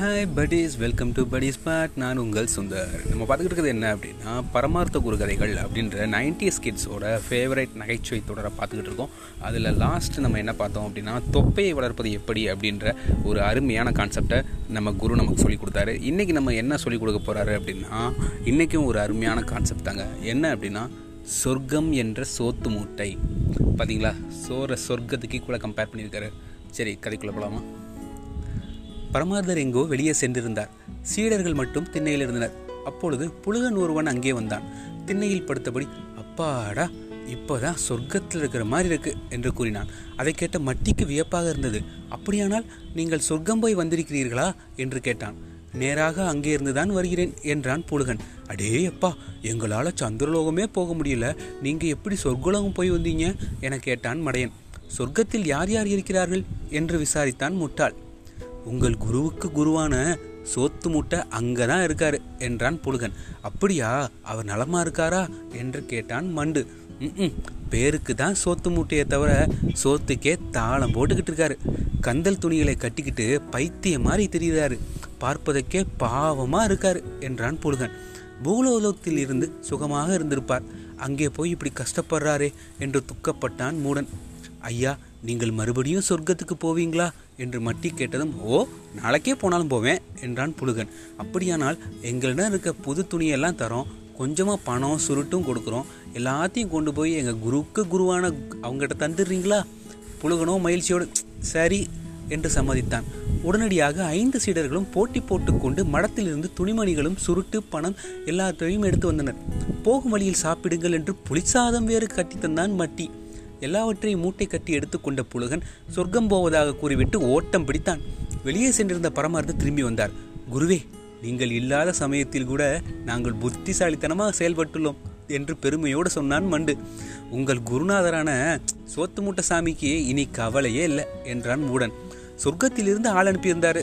Hi buddies. Welcome to buddies spot நான் உங்கள் சுந்தர். நம்ம பார்த்துக்கிட்டு இருக்கிறது என்ன அப்படின்னா பரமார்த்த குருகதைகள் அப்படின்ற நைன்டிஸ் கிட்ஸோட ஃபேவரட் நகைச்சுவை தொடரை பார்த்துக்கிட்டு இருக்கோம். அதில் லாஸ்ட் நம்ம என்ன பார்த்தோம் அப்படின்னா தொப்பையை வளர்ப்பது எப்படி அப்படின்ற ஒரு அருமையான கான்செப்டை நம்ம குரு நமக்கு சொல்லி கொடுத்தாரு. இன்றைக்கி நம்ம என்ன சொல்லிக் கொடுக்க போகிறாரு அப்படின்னா இன்றைக்கும் ஒரு அருமையான கான்செப்ட் தாங்க. என்ன அப்படின்னா சொர்க்கம் என்ற சோத்து மூட்டை. பார்த்தீங்களா சோற சொர்க்கத்துக்கு கூட கம்பேர் பண்ணியிருக்காரு. சரி கதைக்குள்ளே போகலாமா பரமார்தர் எங்கோ வெளியே சென்றிருந்தார். சீடர்கள் மட்டும் திண்ணையில் இருந்தனர். அப்பொழுது புழுகன் ஒருவன் அங்கே வந்தான். திண்ணையில் படுத்தபடி அப்பாடா இப்போதான் சொர்க்கத்தில் இருக்கிற மாதிரி இருக்கு என்று கூறினான். அதை கேட்ட மட்டிக்கு வியப்பாக இருந்தது. அப்படியானால் நீங்கள் சொர்க்கம் போய் வந்திருக்கிறீர்களா? என்று கேட்டான். நேராக அங்கே இருந்துதான் வருகிறேன் என்றான் புழுகன். அடே அப்பா எங்களால் சந்திரலோகமே போக முடியல. நீங்க எப்படி சொர்க்கலோகம் போய் வந்தீங்க? என கேட்டான் மடையன். சொர்க்கத்தில் யார் யார் இருக்கிறார்கள்? என்று விசாரித்தான் முட்டாள். உங்கள் குருவுக்கு குருவான சோத்து மூட்டை அங்கே தான் இருக்காரு என்றான் புழுகன். அப்படியா? அவர் நலமா இருக்காரா? என்று கேட்டான் மண்டு. ம் பேருக்கு தான் சோத்து மூட்டையை தவிர சோத்துக்கே தாளம் போட்டுக்கிட்டு இருக்காரு. கந்தல் துணிகளை கட்டிக்கிட்டு பைத்திய மாதிரி தெரியுறாரு. பார்ப்பதற்கே பாவமாக இருக்காரு என்றான் புழுகன். பூலோகத்தில் இருந்து சுகமாக இருந்திருப்பார். அங்கே போய் இப்படி கஷ்டப்படுறாரே என்று துக்கப்பட்டான் மூடன். ஐயா நீங்கள் மறுபடியும் சொர்க்கத்துக்கு போவீங்களா? என்று மட்டி கேட்டதும் ஓ நாளைக்கே போனாலும் போவேன் என்றான் புழுகன். அப்படியானால் எங்களிடம் இருக்க புது துணியெல்லாம் தரோம். கொஞ்சமாக பணம் சுருட்டும் கொடுக்குறோம். எல்லாத்தையும் கொண்டு போய் எங்கள் குருவுக்கு குருவான அவங்ககிட்ட தந்துடுறீங்களா? புழுகனோ மகிழ்ச்சியோடு சரி என்று சம்மதித்தான். உடனடியாக ஐந்து சீடர்களும் போட்டி போட்டுக்கொண்டு மடத்திலிருந்து துணிமணிகளும் சுருட்டு பணம் எல்லாத்தையும் எடுத்து வந்தனர். போகும் வழியில் சாப்பிடுங்கள் என்று புளிசாதம் வேறு கட்டித்தந்தான் மட்டி. எல்லாவற்றையும் மூட்டை கட்டி எடுத்துக்கொண்ட புலகன் சொர்க்கம் போவதாக கூறிவிட்டு ஓட்டம் பிடித்தான். வெளியே சென்றிருந்த பரமார்த்த திரும்பி வந்தார். குருவே நீங்கள் இல்லாத சமயத்தில் கூட நாங்கள் புத்திசாலித்தனமாக செயல்பட்டுள்ளோம் என்று பெருமையோடு சொன்னான் மண்டு. உங்கள் குருநாதரான சோத்து மூட்ட சாமிக்கு இனி கவலையே இல்லை என்றான் மூடன். சொர்க்கத்திலிருந்து ஆள் அனுப்பியிருந்தார்.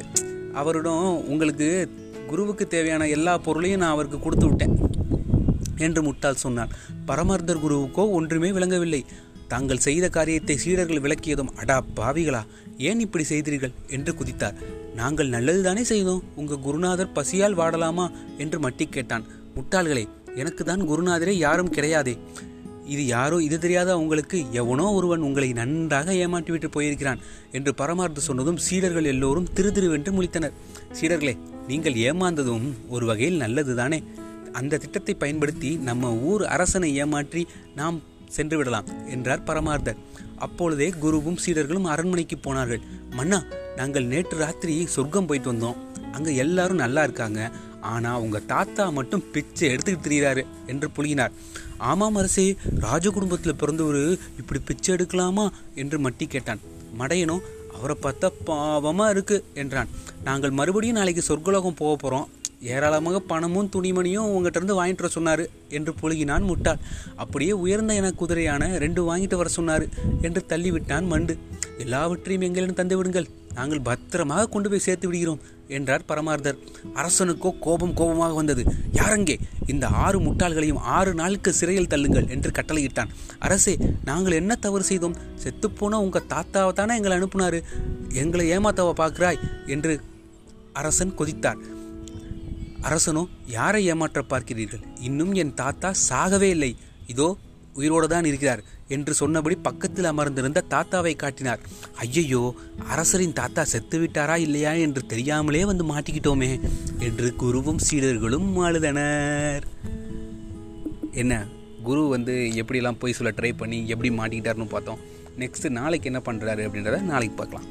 அவரிடம் உங்களுக்கு குருவுக்கு தேவையான எல்லா பொருளையும் நான் அவருக்கு கொடுத்து விட்டேன் என்று முட்டாள் சொன்னான். பரமார்த்தர் குருவுக்கோ ஒன்றுமே விளங்கவில்லை. தாங்கள் செய்த காரியத்தை சீடர்கள் விளக்கியதும் அடா பாவிகளா ஏன் இப்படி செய்தீர்கள்? என்று குதித்தார். நாங்கள் நல்லதுதானே செய்தோம். உங்க குருநாதர் பசியால் வாடலாமா? என்று மட்டி கேட்டான். முட்டாள்களே எனக்கு தான் குருநாதரே யாரும் கிடையாதே. இது யாரோ இது தெரியாத உங்களுக்கு எவனோ ஒருவன் உங்களை நன்றாக ஏமாற்றிவிட்டு போயிருக்கிறான் என்று பரமார்த்து சொன்னதும் சீடர்கள் எல்லோரும் திரு திருவென்று முழித்தனர். சீடர்களே நீங்கள் ஏமாந்ததும் ஒரு வகையில் நல்லதுதானே. அந்த திட்டத்தை பயன்படுத்தி நம்ம ஊர் அரசனை ஏமாற்றி நாம் சென்று விடலாம் என்றார் பரமார்த்தர். அப்பொழுதே குருவும் சீடர்களும் அரண்மனைக்கு போனார்கள். மன்னா நாங்கள் நேற்று ராத்திரி சொர்க்கம் போயிட்டு வந்தோம். அங்க எல்லாரும் நல்லா இருக்காங்க. ஆனா உங்க தாத்தா மட்டும் பிச்சை எடுத்துக்கிட்டு திரியிறாரு என்று புலியினார் ஆமாம் அரசே ராஜ குடும்பத்துல பிறந்தவர் இப்படி பிச்சை எடுக்கலாமா? என்று மட்டி கேட்டான். மடையனும் அவரை பார்த்தா பாவமா இருக்கு என்றான். நாங்கள் மறுபடியும் நாளைக்கு சொர்க்கலோகம் போக போறோம். ஏராளமாக பணமும் துணிமணியும் உங்கள்கிட்ட இருந்து வாங்கிட்டு வர சொன்னார் என்று புழுகினான் முட்டாள். அப்படியே உயர்ந்த என குதிரையான ரெண்டு வாங்கிட்டு வர சொன்னார் என்று தள்ளிவிட்டான் மண்டு. எல்லாவற்றையும் எங்களிடம் தந்து விடுங்கள். நாங்கள் பத்திரமாக கொண்டு போய் சேர்த்து விடுகிறோம் என்றார் பரமார்த்தர். அரசனுக்கோ கோபம் கோபமாக வந்தது. யாரங்கே? இந்த ஆறு முட்டாள்களையும் ஆறு நாளுக்கு சிறையில் தள்ளுங்கள் என்று கட்டளையிட்டான். அரசே நாங்கள் என்ன தவறு செய்தோம்? செத்துப்போன உங்கள் தாத்தாவை தானே எங்களை அனுப்புனாரு? எங்களை ஏமாத்தாவை பார்க்குறாய்? என்று அரசன் கொதித்தார். அரசனோ யாரை ஏமாற்ற பார்க்கிறீர்கள்? இன்னும் என் தாத்தா சாகவே இல்லை. இதோ உயிரோடு தான் இருக்கிறார் என்று சொன்னபடி பக்கத்தில் அமர்ந்திருந்த தாத்தாவை காட்டினார். ஐயையோ அரசரின் தாத்தா செத்து விட்டாரா இல்லையா என்று தெரியாமலே வந்து மாட்டிக்கிட்டோமே என்று குருவும் சீடர்களும் அழுதனர் என்ன குரு வந்து எப்படிலாம் போய் சொல்ல ட்ரை பண்ணி எப்படி மாட்டிக்கிட்டாருன்னு பார்த்தோம். நெக்ஸ்ட் நாளைக்கு என்ன பண்ணுறாரு அப்படின்றத நாளைக்கு பார்க்கலாம்.